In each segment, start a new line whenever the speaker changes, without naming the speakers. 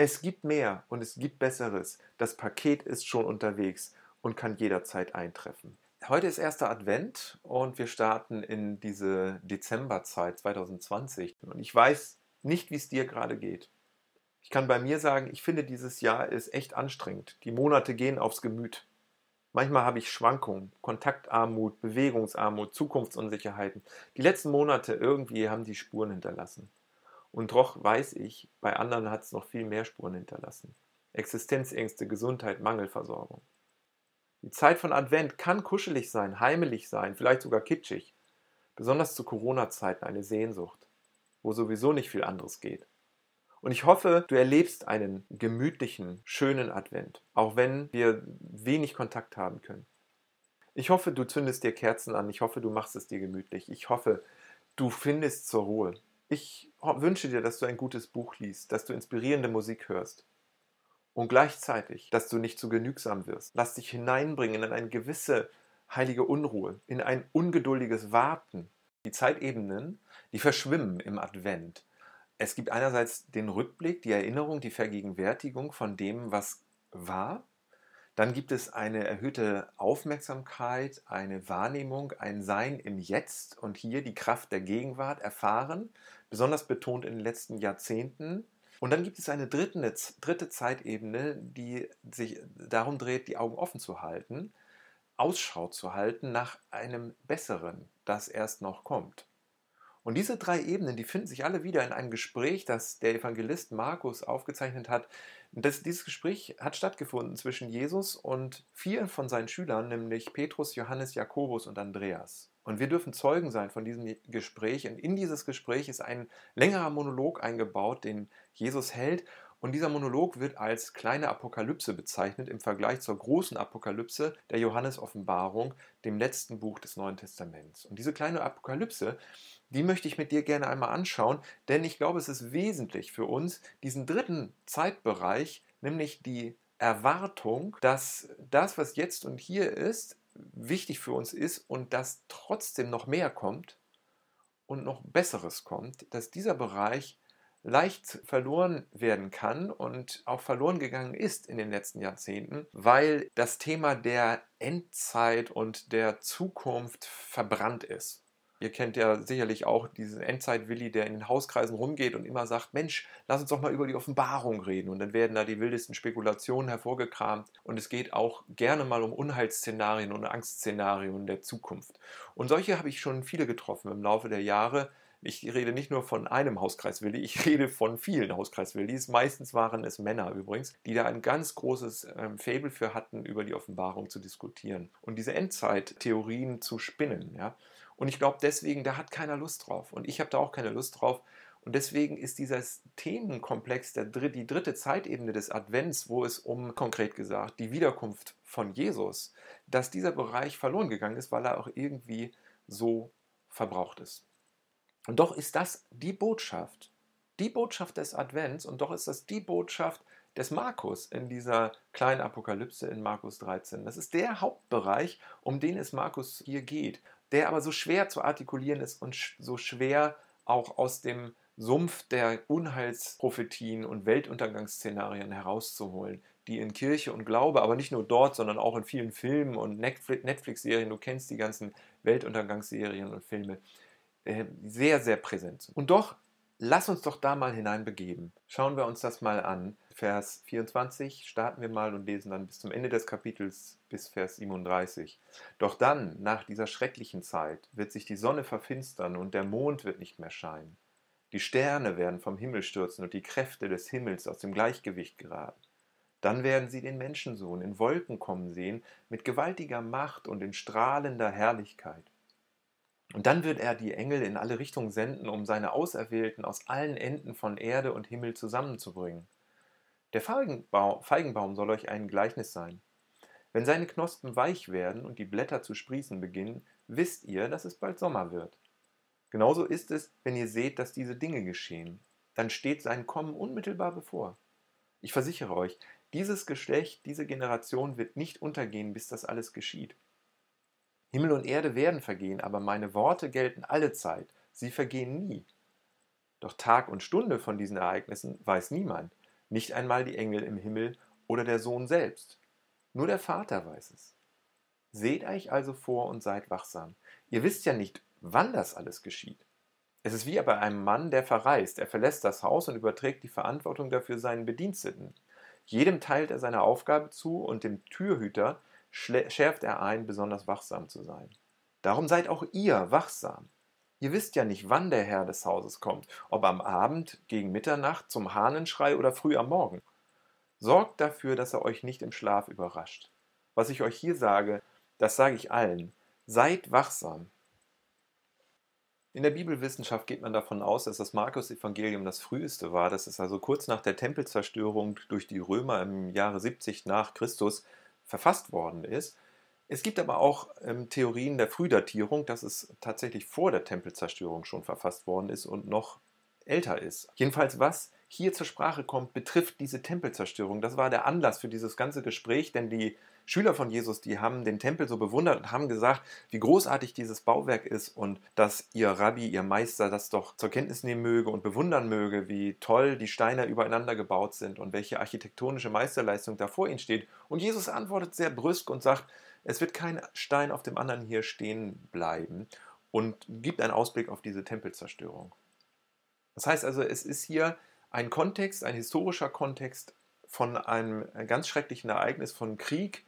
Es gibt mehr und es gibt Besseres. Das Paket ist schon unterwegs und kann jederzeit eintreffen. Heute ist erster Advent und wir starten in diese Dezemberzeit 2020. Und ich weiß nicht, wie es dir gerade geht. Ich kann bei mir sagen, ich finde, dieses Jahr ist echt anstrengend. Die Monate gehen aufs Gemüt. Manchmal habe ich Schwankungen, Kontaktarmut, Bewegungsarmut, Zukunftsunsicherheiten. Die letzten Monate irgendwie haben die Spuren hinterlassen. Und doch weiß ich, bei anderen hat es noch viel mehr Spuren hinterlassen. Existenzängste, Gesundheit, Mangelversorgung. Die Zeit von Advent kann kuschelig sein, heimelig sein, vielleicht sogar kitschig. Besonders zu Corona-Zeiten eine Sehnsucht, wo sowieso nicht viel anderes geht. Und ich hoffe, du erlebst einen gemütlichen, schönen Advent, auch wenn wir wenig Kontakt haben können. Ich hoffe, du zündest dir Kerzen an. Ich hoffe, du machst es dir gemütlich. Ich hoffe, du findest zur Ruhe. Ich wünsche dir, dass du ein gutes Buch liest, dass du inspirierende Musik hörst. Und gleichzeitig, dass du nicht zu genügsam wirst. Lass dich hineinbringen in eine gewisse heilige Unruhe, in ein ungeduldiges Warten. Die Zeitebenen, die verschwimmen im Advent. Es gibt einerseits den Rückblick, die Erinnerung, die Vergegenwärtigung von dem, was war. Dann gibt es eine erhöhte Aufmerksamkeit, eine Wahrnehmung, ein Sein im Jetzt und hier die Kraft der Gegenwart erfahren, besonders betont in den letzten Jahrzehnten. Und dann gibt es eine dritte, dritte Zeitebene, die sich darum dreht, die Augen offen zu halten, Ausschau zu halten nach einem Besseren, das erst noch kommt. Und diese drei Ebenen, die finden sich alle wieder in einem Gespräch, das der Evangelist Markus aufgezeichnet hat. Das, dieses Gespräch hat stattgefunden zwischen Jesus und vier von seinen Schülern, nämlich Petrus, Johannes, Jakobus und Andreas. Und wir dürfen Zeugen sein von diesem Gespräch. Und in dieses Gespräch ist ein längerer Monolog eingebaut, den Jesus hält. Und dieser Monolog wird als kleine Apokalypse bezeichnet im Vergleich zur großen Apokalypse der Johannes-Offenbarung, dem letzten Buch des Neuen Testaments. Und diese kleine Apokalypse, die möchte ich mit dir gerne einmal anschauen, denn ich glaube, es ist wesentlich für uns, diesen dritten Zeitbereich, nämlich die Erwartung, dass das, was jetzt und hier ist, wichtig für uns ist und dass trotzdem noch mehr kommt und noch Besseres kommt, dass dieser Bereich leicht verloren werden kann und auch verloren gegangen ist in den letzten Jahrzehnten, weil das Thema der Endzeit und der Zukunft verbrannt ist. Ihr kennt ja sicherlich auch diesen Endzeit-Willi, der in den Hauskreisen rumgeht und immer sagt, Mensch, lass uns doch mal über die Offenbarung reden. Und dann werden da die wildesten Spekulationen hervorgekramt. Und es geht auch gerne mal um Unheilsszenarien und Angstszenarien der Zukunft. Und solche habe ich schon viele getroffen im Laufe der Jahre, ich rede nicht nur von einem Hauskreiswilli, ich rede von vielen Hauskreiswillis. Meistens waren es Männer übrigens, die da ein ganz großes ähm, Fable für hatten, über die Offenbarung zu diskutieren und diese Endzeittheorien zu spinnen. Ja? Und ich glaube deswegen, da hat keiner Lust drauf. Und ich habe da auch keine Lust drauf. Und deswegen ist dieser Themenkomplex, der, die dritte Zeitebene des Advents, wo es um, konkret gesagt, die Wiederkunft von Jesus, dass dieser Bereich verloren gegangen ist, weil er auch irgendwie so verbraucht ist. Und doch ist das die Botschaft, die Botschaft des Advents und doch ist das die Botschaft des Markus in dieser kleinen Apokalypse in Markus 13. Das ist der Hauptbereich, um den es Markus hier geht, der aber so schwer zu artikulieren ist und so schwer auch aus dem Sumpf der Unheilsprophetien und Weltuntergangsszenarien herauszuholen, die in Kirche und Glaube, aber nicht nur dort, sondern auch in vielen Filmen und Netflix-Serien, du kennst die ganzen Weltuntergangsserien und Filme, sehr, sehr präsent. Und doch, lass uns doch da mal hineinbegeben. Schauen wir uns das mal an. Vers 24 starten wir mal und lesen dann bis zum Ende des Kapitels bis Vers 37. Doch dann, nach dieser schrecklichen Zeit, wird sich die Sonne verfinstern und der Mond wird nicht mehr scheinen. Die Sterne werden vom Himmel stürzen und die Kräfte des Himmels aus dem Gleichgewicht geraten. Dann werden sie den Menschensohn in Wolken kommen sehen, mit gewaltiger Macht und in strahlender Herrlichkeit. Und dann wird er die Engel in alle Richtungen senden, um seine Auserwählten aus allen Enden von Erde und Himmel zusammenzubringen. Der Feigenbaum, soll euch ein Gleichnis sein. Wenn seine Knospen weich werden und die Blätter zu sprießen beginnen, wisst ihr, dass es bald Sommer wird. Genauso ist es, wenn ihr seht, dass diese Dinge geschehen. Dann steht sein Kommen unmittelbar bevor. Ich versichere euch, dieses Geschlecht, diese Generation wird nicht untergehen, bis das alles geschieht. Himmel und Erde werden vergehen, aber meine Worte gelten alle Zeit, sie vergehen nie. Doch Tag und Stunde von diesen Ereignissen weiß niemand, nicht einmal die Engel im Himmel oder der Sohn selbst. Nur der Vater weiß es. Seht euch also vor und seid wachsam. Ihr wisst ja nicht, wann das alles geschieht. Es ist wie bei einem Mann, der verreist. Er verlässt das Haus und überträgt die Verantwortung dafür seinen Bediensteten. Jedem teilt er seine Aufgabe zu und dem Türhüter schärft er ein, besonders wachsam zu sein. Darum seid auch ihr wachsam. Ihr wisst ja nicht, wann der Herr des Hauses kommt, ob am Abend, gegen Mitternacht, zum Hahnenschrei oder früh am Morgen. Sorgt dafür, dass er euch nicht im Schlaf überrascht. Was ich euch hier sage, das sage ich allen. Seid wachsam. In der Bibelwissenschaft geht man davon aus, dass das Markus-Evangelium das früheste war, dass es also kurz nach der Tempelzerstörung durch die Römer im Jahre 70 nach Christus verfasst worden ist. Es gibt aber auch ähm, Theorien der Frühdatierung, dass es tatsächlich vor der Tempelzerstörung schon verfasst worden ist und noch älter ist. Jedenfalls, was hier zur Sprache kommt, betrifft diese Tempelzerstörung. Das war der Anlass für dieses ganze Gespräch, denn die Schüler von Jesus, die haben den Tempel so bewundert und haben gesagt, wie großartig dieses Bauwerk ist und dass ihr Rabbi, ihr Meister das doch zur Kenntnis nehmen möge und bewundern möge, wie toll die Steine übereinander gebaut sind und welche architektonische Meisterleistung da vor ihnen steht. Und Jesus antwortet sehr brüsk und sagt, es wird kein Stein auf dem anderen hier stehen bleiben und gibt einen Ausblick auf diese Tempelzerstörung. Das heißt also, es ist hier ein Kontext, ein historischer Kontext von einem ganz schrecklichen Ereignis von Krieg,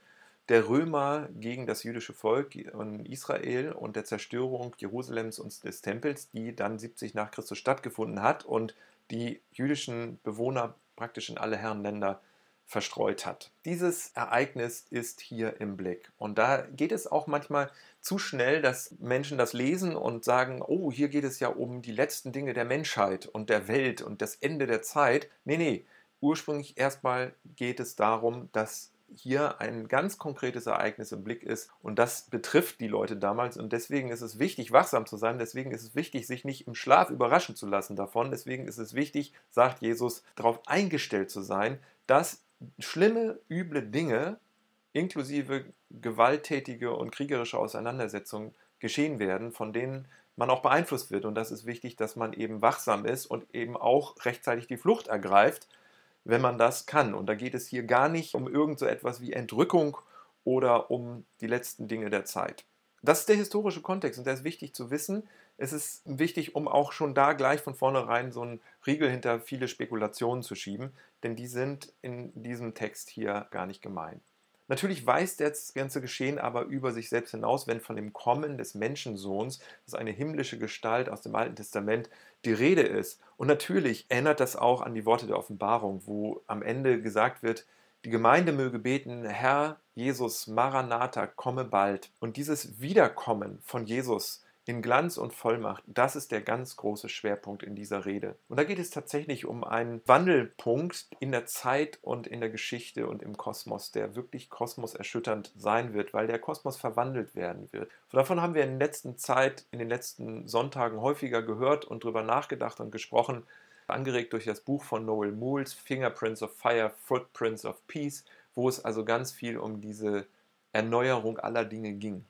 der Römer gegen das jüdische Volk in Israel und der Zerstörung Jerusalems und des Tempels, die dann 70 nach Christus stattgefunden hat und die jüdischen Bewohner praktisch in alle Herrenländer verstreut hat. Dieses Ereignis ist hier im Blick. Und da geht es auch manchmal zu schnell, dass Menschen das lesen und sagen, oh, hier geht es ja um die letzten Dinge der Menschheit und der Welt und das Ende der Zeit. Nee, nee, ursprünglich erstmal geht es darum, dass hier ein ganz konkretes Ereignis im Blick ist und das betrifft die Leute damals und deswegen ist es wichtig, wachsam zu sein, deswegen ist es wichtig, sich nicht im Schlaf überraschen zu lassen davon, deswegen ist es wichtig, sagt Jesus, darauf eingestellt zu sein, dass schlimme, üble Dinge inklusive gewalttätige und kriegerische Auseinandersetzungen geschehen werden, von denen man auch beeinflusst wird. Und das ist wichtig, dass man eben wachsam ist und eben auch rechtzeitig die Flucht ergreift, wenn man das kann. Und da geht es hier gar nicht um irgend so etwas wie Entrückung oder um die letzten Dinge der Zeit. Das ist der historische Kontext und der ist wichtig zu wissen. Es ist wichtig, um auch schon da gleich von vornherein so einen Riegel hinter viele Spekulationen zu schieben, denn die sind in diesem Text hier gar nicht gemeint. Natürlich weist das ganze Geschehen aber über sich selbst hinaus, wenn von dem Kommen des Menschensohns, das eine himmlische Gestalt aus dem Alten Testament, die Rede ist. Und natürlich erinnert das auch an die Worte der Offenbarung, wo am Ende gesagt wird, die Gemeinde möge beten, Herr Jesus, Maranatha, komme bald. Und dieses Wiederkommen von Jesus in Glanz und Vollmacht, das ist der ganz große Schwerpunkt in dieser Rede. Und da geht es tatsächlich um einen Wandelpunkt in der Zeit und in der Geschichte und im Kosmos, der wirklich kosmoserschütternd sein wird, weil der Kosmos verwandelt werden wird. Davon haben wir in der letzten Zeit, in den letzten Sonntagen häufiger gehört und darüber nachgedacht und gesprochen, angeregt durch das Buch von Noel Mools, Fingerprints of Fire, Footprints of Peace, wo es also ganz viel um diese Erneuerung aller Dinge ging.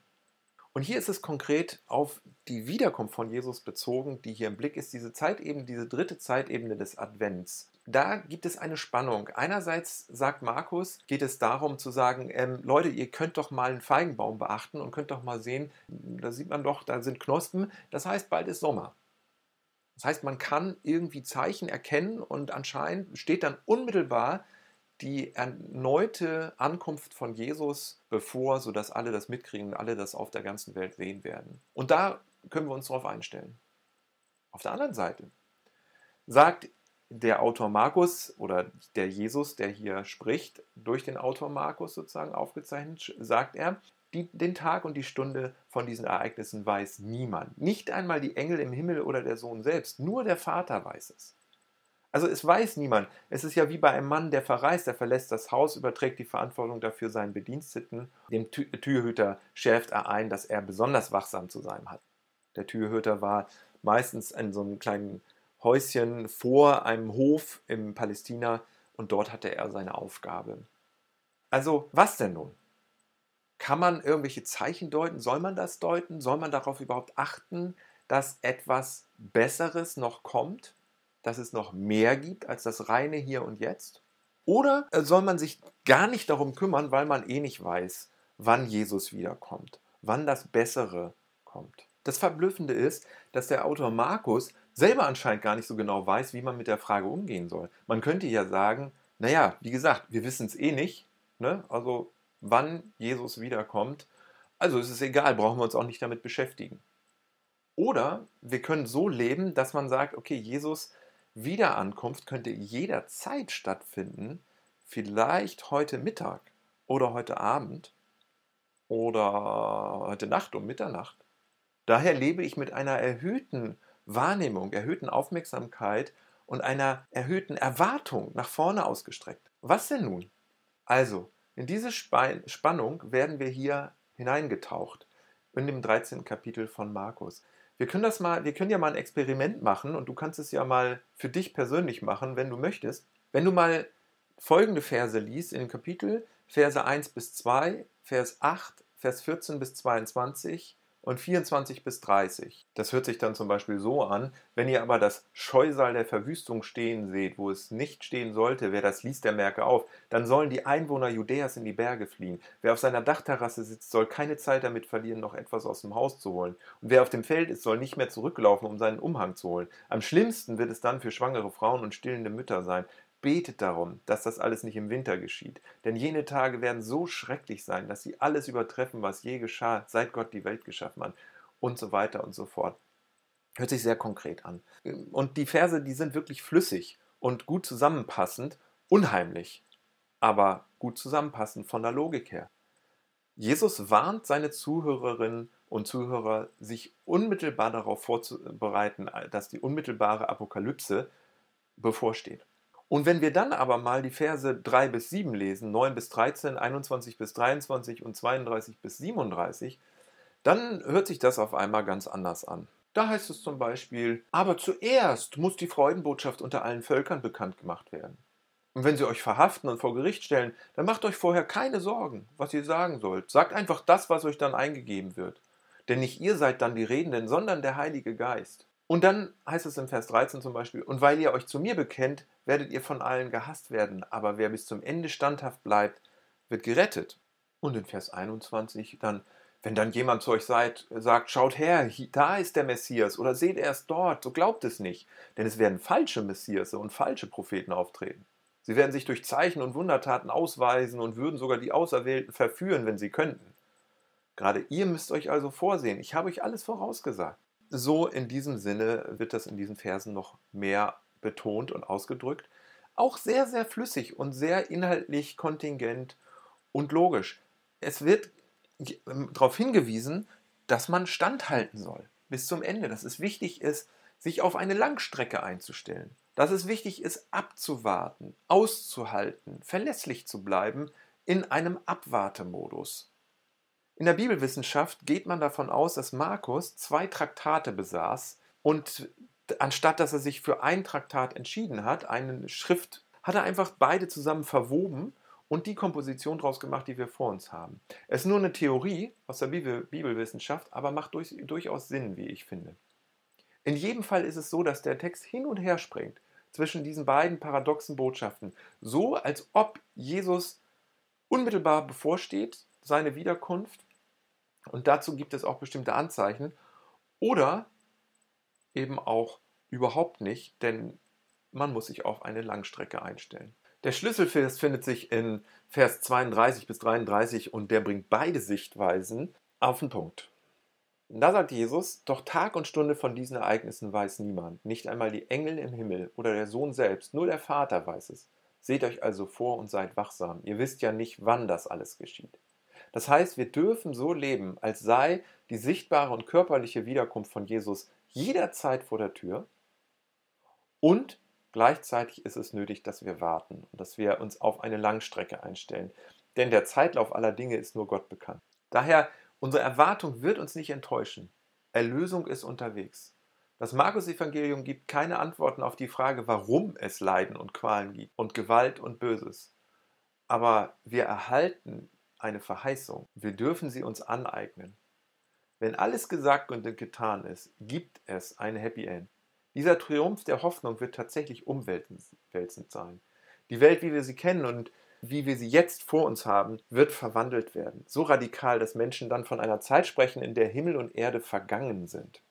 Und hier ist es konkret auf die Wiederkunft von Jesus bezogen, die hier im Blick ist, diese Zeitebene, diese dritte Zeitebene des Advents. Da gibt es eine Spannung. Einerseits sagt Markus, geht es darum zu sagen, ähm, Leute, ihr könnt doch mal einen Feigenbaum beachten und könnt doch mal sehen, da sieht man doch, da sind Knospen, das heißt, bald ist Sommer. Das heißt, man kann irgendwie Zeichen erkennen und anscheinend steht dann unmittelbar die erneute Ankunft von Jesus bevor, sodass alle das mitkriegen und alle das auf der ganzen Welt sehen werden. Und da können wir uns darauf einstellen. Auf der anderen Seite sagt der Autor Markus oder der Jesus, der hier spricht, durch den Autor Markus sozusagen aufgezeichnet, sagt er, die, den Tag und die Stunde von diesen Ereignissen weiß niemand. Nicht einmal die Engel im Himmel oder der Sohn selbst, nur der Vater weiß es. Also es weiß niemand. Es ist ja wie bei einem Mann, der verreist, der verlässt das Haus, überträgt die Verantwortung dafür seinen Bediensteten. Dem Türhüter schärft er ein, dass er besonders wachsam zu sein hat. Der Türhüter war meistens in so einem kleinen Häuschen vor einem Hof im Palästina und dort hatte er seine Aufgabe. Also was denn nun? Kann man irgendwelche Zeichen deuten? Soll man das deuten? Soll man darauf überhaupt achten, dass etwas Besseres noch kommt? Dass es noch mehr gibt als das reine Hier und Jetzt? Oder äh, soll man sich gar nicht darum kümmern, weil man eh nicht weiß, wann Jesus wiederkommt, wann das Bessere kommt. Das Verblüffende ist, dass der Autor Markus selber anscheinend gar nicht so genau weiß, wie man mit der Frage umgehen soll. Man könnte ja sagen, naja, wie gesagt, wir wissen es eh nicht, ne? also wann Jesus wiederkommt, also ist es egal, brauchen wir uns auch nicht damit beschäftigen. Oder wir können so leben, dass man sagt, okay, Jesus Wiederankunft könnte jederzeit stattfinden, vielleicht heute Mittag oder heute Abend oder heute Nacht um Mitternacht. Daher lebe ich mit einer erhöhten Wahrnehmung, erhöhten Aufmerksamkeit und einer erhöhten Erwartung nach vorne ausgestreckt. Was denn nun? Also, in diese Spannung werden wir hier hineingetaucht in dem 13. Kapitel von Markus. Wir können das mal, wir können ja mal ein Experiment machen und du kannst es ja mal für dich persönlich machen, wenn du möchtest. Wenn du mal folgende Verse liest in dem Kapitel, Verse 1 bis 2, Vers 8, Vers 14 bis 22, und 24 bis 30. Das hört sich dann zum Beispiel so an. Wenn ihr aber das Scheusal der Verwüstung stehen seht, wo es nicht stehen sollte, wer das liest, der merke auf, dann sollen die Einwohner Judäas in die Berge fliehen. Wer auf seiner Dachterrasse sitzt, soll keine Zeit damit verlieren, noch etwas aus dem Haus zu holen. Und wer auf dem Feld ist, soll nicht mehr zurücklaufen, um seinen Umhang zu holen. Am schlimmsten wird es dann für schwangere Frauen und stillende Mütter sein. Betet darum, dass das alles nicht im Winter geschieht. Denn jene Tage werden so schrecklich sein, dass sie alles übertreffen, was je geschah, seit Gott die Welt geschaffen hat. Und so weiter und so fort. Hört sich sehr konkret an. Und die Verse, die sind wirklich flüssig und gut zusammenpassend, unheimlich, aber gut zusammenpassend von der Logik her. Jesus warnt seine Zuhörerinnen und Zuhörer, sich unmittelbar darauf vorzubereiten, dass die unmittelbare Apokalypse bevorsteht. Und wenn wir dann aber mal die Verse 3 bis 7 lesen, 9 bis 13, 21 bis 23 und 32 bis 37, dann hört sich das auf einmal ganz anders an. Da heißt es zum Beispiel, aber zuerst muss die Freudenbotschaft unter allen Völkern bekannt gemacht werden. Und wenn sie euch verhaften und vor Gericht stellen, dann macht euch vorher keine Sorgen, was ihr sagen sollt. Sagt einfach das, was euch dann eingegeben wird. Denn nicht ihr seid dann die Redenden, sondern der Heilige Geist. Und dann heißt es im Vers 13 zum Beispiel, und weil ihr euch zu mir bekennt, werdet ihr von allen gehasst werden, aber wer bis zum Ende standhaft bleibt, wird gerettet. Und in Vers 21 dann, wenn dann jemand zu euch seid, sagt, schaut her, da ist der Messias oder seht erst dort, so glaubt es nicht, denn es werden falsche Messias und falsche Propheten auftreten. Sie werden sich durch Zeichen und Wundertaten ausweisen und würden sogar die Auserwählten verführen, wenn sie könnten. Gerade ihr müsst euch also vorsehen, ich habe euch alles vorausgesagt so in diesem Sinne wird das in diesen Versen noch mehr betont und ausgedrückt. Auch sehr, sehr flüssig und sehr inhaltlich kontingent und logisch. Es wird ähm, darauf hingewiesen, dass man standhalten soll bis zum Ende, dass es wichtig ist, sich auf eine Langstrecke einzustellen, dass es wichtig ist, abzuwarten, auszuhalten, verlässlich zu bleiben in einem Abwartemodus. In der Bibelwissenschaft geht man davon aus, dass Markus zwei Traktate besaß und anstatt dass er sich für ein Traktat entschieden hat, eine Schrift, hat er einfach beide zusammen verwoben und die Komposition daraus gemacht, die wir vor uns haben. Es ist nur eine Theorie aus der Bibel, Bibelwissenschaft, aber macht durch, durchaus Sinn, wie ich finde. In jedem Fall ist es so, dass der Text hin und her springt zwischen diesen beiden paradoxen Botschaften, so als ob Jesus unmittelbar bevorsteht, seine Wiederkunft, und dazu gibt es auch bestimmte Anzeichen. Oder eben auch überhaupt nicht, denn man muss sich auf eine Langstrecke einstellen. Der Schlüsselvers findet sich in Vers 32 bis 33 und der bringt beide Sichtweisen auf den Punkt. Da sagt Jesus, doch Tag und Stunde von diesen Ereignissen weiß niemand, nicht einmal die Engel im Himmel oder der Sohn selbst, nur der Vater weiß es. Seht euch also vor und seid wachsam, ihr wisst ja nicht, wann das alles geschieht. Das heißt, wir dürfen so leben, als sei die sichtbare und körperliche Wiederkunft von Jesus jederzeit vor der Tür und gleichzeitig ist es nötig, dass wir warten und dass wir uns auf eine Langstrecke einstellen. Denn der Zeitlauf aller Dinge ist nur Gott bekannt. Daher, unsere Erwartung wird uns nicht enttäuschen. Erlösung ist unterwegs. Das Markus-Evangelium gibt keine Antworten auf die Frage, warum es Leiden und Qualen gibt und Gewalt und Böses. Aber wir erhalten eine Verheißung. Wir dürfen sie uns aneignen. Wenn alles gesagt und getan ist, gibt es eine Happy End. Dieser Triumph der Hoffnung wird tatsächlich umwälzend sein. Die Welt, wie wir sie kennen und wie wir sie jetzt vor uns haben, wird verwandelt werden. So radikal, dass Menschen dann von einer Zeit sprechen, in der Himmel und Erde vergangen sind.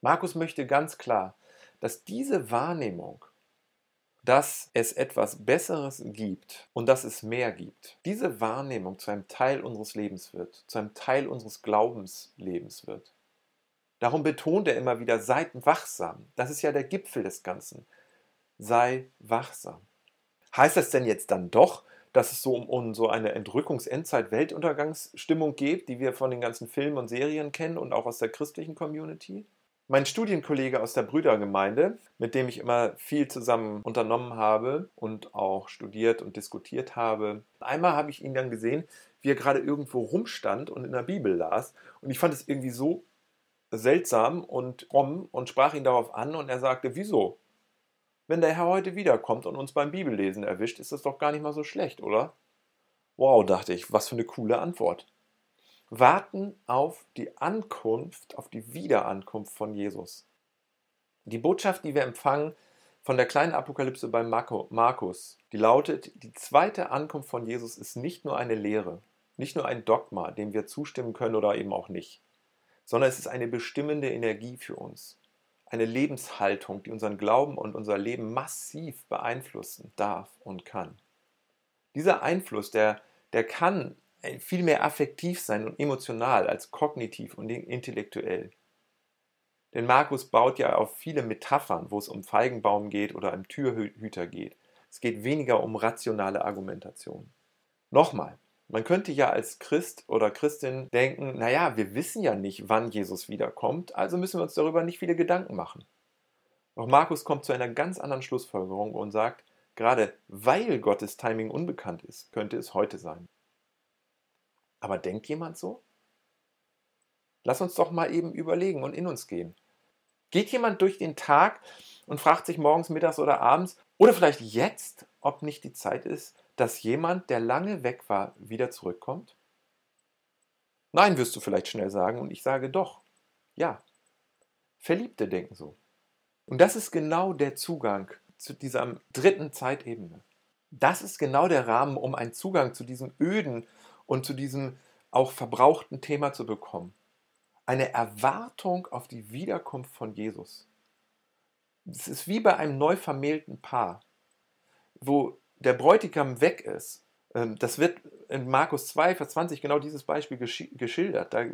Markus möchte ganz klar, dass diese Wahrnehmung, dass es etwas Besseres gibt und dass es mehr gibt, diese Wahrnehmung zu einem Teil unseres Lebens wird, zu einem Teil unseres Glaubenslebens wird. Darum betont er immer wieder, seid wachsam. Das ist ja der Gipfel des Ganzen. Sei wachsam. Heißt das denn jetzt dann doch, dass es so um, um so eine Entrückungs-Endzeit-Weltuntergangsstimmung geht, die wir von den ganzen Filmen und Serien kennen und auch aus der christlichen Community? Mein Studienkollege aus der Brüdergemeinde, mit dem ich immer viel zusammen unternommen habe und auch studiert und diskutiert habe, einmal habe ich ihn dann gesehen, wie er gerade irgendwo rumstand und in der Bibel las. Und ich fand es irgendwie so seltsam und fromm und sprach ihn darauf an und er sagte, wieso? Wenn der Herr heute wiederkommt und uns beim Bibellesen erwischt, ist das doch gar nicht mal so schlecht, oder? Wow, dachte ich, was für eine coole Antwort. Warten auf die Ankunft, auf die Wiederankunft von Jesus. Die Botschaft, die wir empfangen von der kleinen Apokalypse bei Markus, die lautet, die zweite Ankunft von Jesus ist nicht nur eine Lehre, nicht nur ein Dogma, dem wir zustimmen können oder eben auch nicht, sondern es ist eine bestimmende Energie für uns eine Lebenshaltung, die unseren Glauben und unser Leben massiv beeinflussen darf und kann. Dieser Einfluss, der, der kann viel mehr affektiv sein und emotional als kognitiv und intellektuell. Denn Markus baut ja auf viele Metaphern, wo es um Feigenbaum geht oder um Türhüter geht. Es geht weniger um rationale Argumentation. Nochmal, man könnte ja als Christ oder Christin denken, naja, wir wissen ja nicht, wann Jesus wiederkommt, also müssen wir uns darüber nicht viele Gedanken machen. Doch Markus kommt zu einer ganz anderen Schlussfolgerung und sagt, gerade weil Gottes Timing unbekannt ist, könnte es heute sein. Aber denkt jemand so? Lass uns doch mal eben überlegen und in uns gehen. Geht jemand durch den Tag und fragt sich morgens, mittags oder abends oder vielleicht jetzt, ob nicht die Zeit ist, dass jemand, der lange weg war, wieder zurückkommt? Nein, wirst du vielleicht schnell sagen, und ich sage doch, ja. Verliebte denken so. Und das ist genau der Zugang zu dieser dritten Zeitebene. Das ist genau der Rahmen, um einen Zugang zu diesem öden und zu diesem auch verbrauchten Thema zu bekommen. Eine Erwartung auf die Wiederkunft von Jesus. Es ist wie bei einem neu vermählten Paar, wo der Bräutigam weg ist, ähm, das wird in Markus 2, Vers 20 genau dieses Beispiel geschildert. Da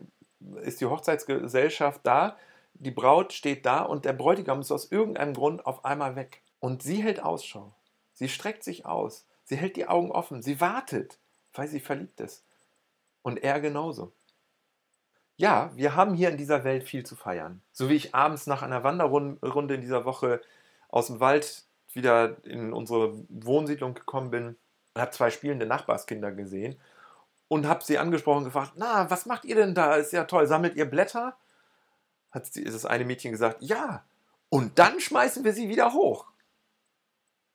ist die Hochzeitsgesellschaft da, die Braut steht da und der Bräutigam ist aus irgendeinem Grund auf einmal weg. Und sie hält Ausschau. Sie streckt sich aus. Sie hält die Augen offen. Sie wartet, weil sie verliebt ist. Und er genauso. Ja, wir haben hier in dieser Welt viel zu feiern. So wie ich abends nach einer Wanderrunde in dieser Woche aus dem Wald wieder in unsere Wohnsiedlung gekommen bin und habe zwei spielende Nachbarskinder gesehen und habe sie angesprochen und gefragt, na, was macht ihr denn da? Ist ja toll, sammelt ihr Blätter? Hat das eine Mädchen gesagt, ja. Und dann schmeißen wir sie wieder hoch.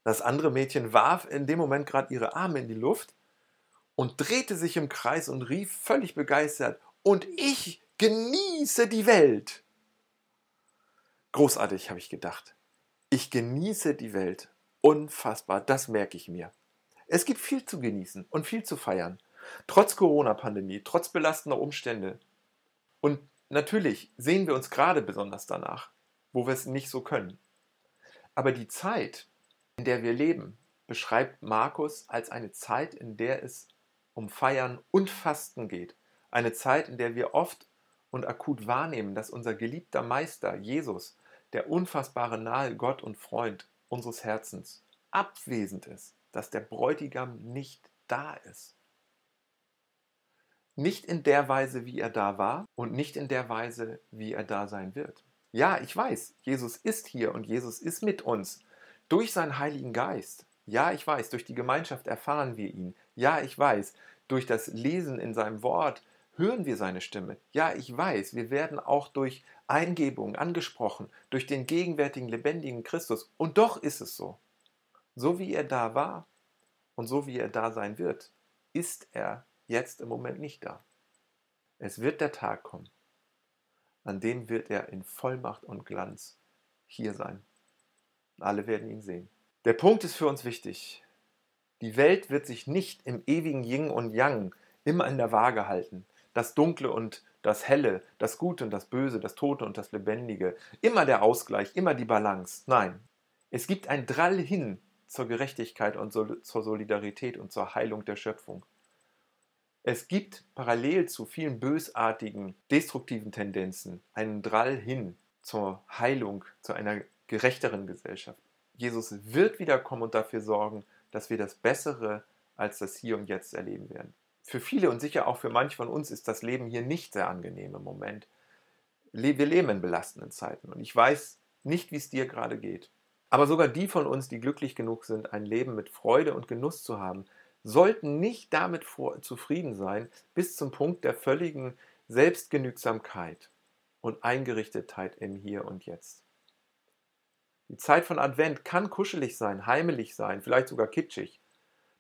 Das andere Mädchen warf in dem Moment gerade ihre Arme in die Luft und drehte sich im Kreis und rief völlig begeistert, und ich genieße die Welt. Großartig, habe ich gedacht. Ich genieße die Welt. Unfassbar, das merke ich mir. Es gibt viel zu genießen und viel zu feiern. Trotz Corona-Pandemie, trotz belastender Umstände. Und natürlich sehen wir uns gerade besonders danach, wo wir es nicht so können. Aber die Zeit, in der wir leben, beschreibt Markus als eine Zeit, in der es um Feiern und Fasten geht. Eine Zeit, in der wir oft und akut wahrnehmen, dass unser geliebter Meister Jesus der unfassbare nahe Gott und Freund unseres Herzens abwesend ist, dass der Bräutigam nicht da ist. Nicht in der Weise, wie er da war und nicht in der Weise, wie er da sein wird. Ja, ich weiß, Jesus ist hier und Jesus ist mit uns durch seinen Heiligen Geist. Ja, ich weiß, durch die Gemeinschaft erfahren wir ihn. Ja, ich weiß, durch das Lesen in seinem Wort hören wir seine Stimme. Ja, ich weiß, wir werden auch durch Eingebung angesprochen, durch den gegenwärtigen, lebendigen Christus. Und doch ist es so. So wie er da war und so wie er da sein wird, ist er jetzt im Moment nicht da. Es wird der Tag kommen, an dem wird er in Vollmacht und Glanz hier sein. Alle werden ihn sehen. Der Punkt ist für uns wichtig. Die Welt wird sich nicht im ewigen Yin und Yang immer in der Waage halten. Das Dunkle und das Helle, das Gute und das Böse, das Tote und das Lebendige. Immer der Ausgleich, immer die Balance. Nein, es gibt ein Drall hin zur Gerechtigkeit und zur Solidarität und zur Heilung der Schöpfung. Es gibt parallel zu vielen bösartigen, destruktiven Tendenzen einen Drall hin zur Heilung, zu einer gerechteren Gesellschaft. Jesus wird wiederkommen und dafür sorgen, dass wir das Bessere als das Hier und Jetzt erleben werden. Für viele und sicher auch für manche von uns ist das Leben hier nicht sehr angenehm im Moment. Wir leben in belastenden Zeiten und ich weiß nicht, wie es dir gerade geht. Aber sogar die von uns, die glücklich genug sind, ein Leben mit Freude und Genuss zu haben, sollten nicht damit zufrieden sein, bis zum Punkt der völligen Selbstgenügsamkeit und Eingerichtetheit im Hier und Jetzt. Die Zeit von Advent kann kuschelig sein, heimelig sein, vielleicht sogar kitschig.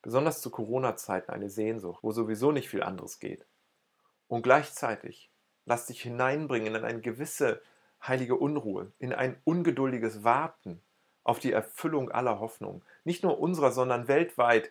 Besonders zu Corona-Zeiten eine Sehnsucht, wo sowieso nicht viel anderes geht. Und gleichzeitig lass dich hineinbringen in eine gewisse heilige Unruhe, in ein ungeduldiges Warten auf die Erfüllung aller Hoffnung, nicht nur unserer, sondern weltweit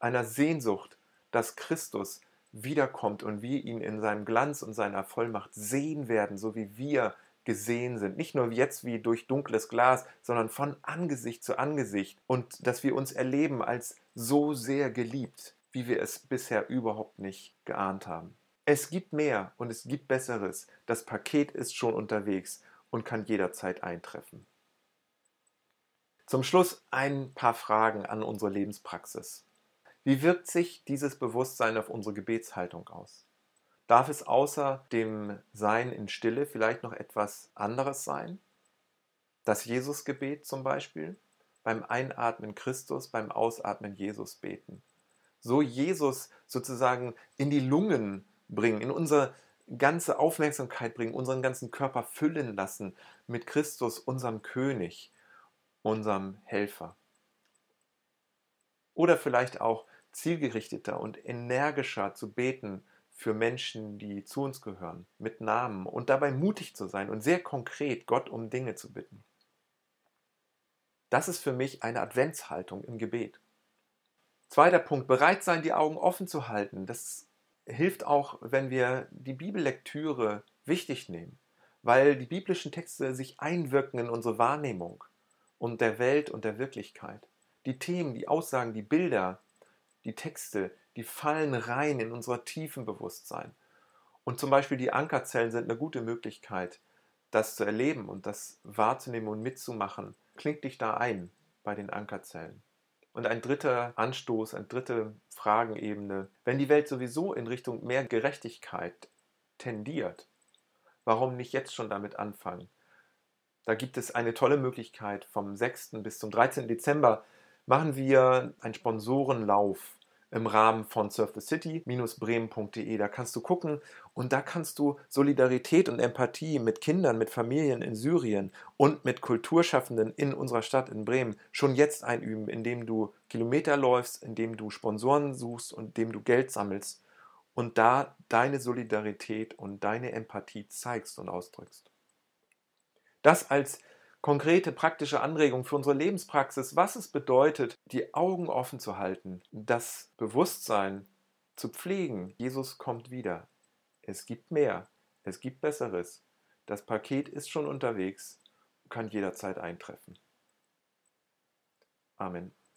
einer Sehnsucht, dass Christus wiederkommt und wir ihn in seinem Glanz und seiner Vollmacht sehen werden, so wie wir gesehen sind. Nicht nur jetzt wie durch dunkles Glas, sondern von Angesicht zu Angesicht. Und dass wir uns erleben als so sehr geliebt, wie wir es bisher überhaupt nicht geahnt haben. Es gibt mehr und es gibt Besseres. Das Paket ist schon unterwegs und kann jederzeit eintreffen. Zum Schluss ein paar Fragen an unsere Lebenspraxis. Wie wirkt sich dieses Bewusstsein auf unsere Gebetshaltung aus? Darf es außer dem Sein in Stille vielleicht noch etwas anderes sein? Das Jesusgebet zum Beispiel? Beim Einatmen Christus, beim Ausatmen Jesus beten. So Jesus sozusagen in die Lungen bringen, in unsere ganze Aufmerksamkeit bringen, unseren ganzen Körper füllen lassen mit Christus, unserem König unserem Helfer. Oder vielleicht auch zielgerichteter und energischer zu beten für Menschen, die zu uns gehören, mit Namen und dabei mutig zu sein und sehr konkret Gott um Dinge zu bitten. Das ist für mich eine Adventshaltung im Gebet. Zweiter Punkt, bereit sein, die Augen offen zu halten. Das hilft auch, wenn wir die Bibellektüre wichtig nehmen, weil die biblischen Texte sich einwirken in unsere Wahrnehmung und der Welt und der Wirklichkeit. Die Themen, die Aussagen, die Bilder, die Texte, die fallen rein in unser tiefen Bewusstsein. Und zum Beispiel die Ankerzellen sind eine gute Möglichkeit, das zu erleben und das wahrzunehmen und mitzumachen. Klingt dich da ein bei den Ankerzellen. Und ein dritter Anstoß, eine dritte Fragenebene. Wenn die Welt sowieso in Richtung mehr Gerechtigkeit tendiert, warum nicht jetzt schon damit anfangen? Da gibt es eine tolle Möglichkeit. Vom 6. bis zum 13. Dezember machen wir einen Sponsorenlauf im Rahmen von Surf the City-bremen.de. Da kannst du gucken und da kannst du Solidarität und Empathie mit Kindern, mit Familien in Syrien und mit Kulturschaffenden in unserer Stadt in Bremen schon jetzt einüben, indem du Kilometer läufst, indem du Sponsoren suchst und indem du Geld sammelst und da deine Solidarität und deine Empathie zeigst und ausdrückst. Das als konkrete praktische Anregung für unsere Lebenspraxis, was es bedeutet, die Augen offen zu halten, das Bewusstsein zu pflegen. Jesus kommt wieder. Es gibt mehr. Es gibt Besseres. Das Paket ist schon unterwegs und kann jederzeit eintreffen. Amen.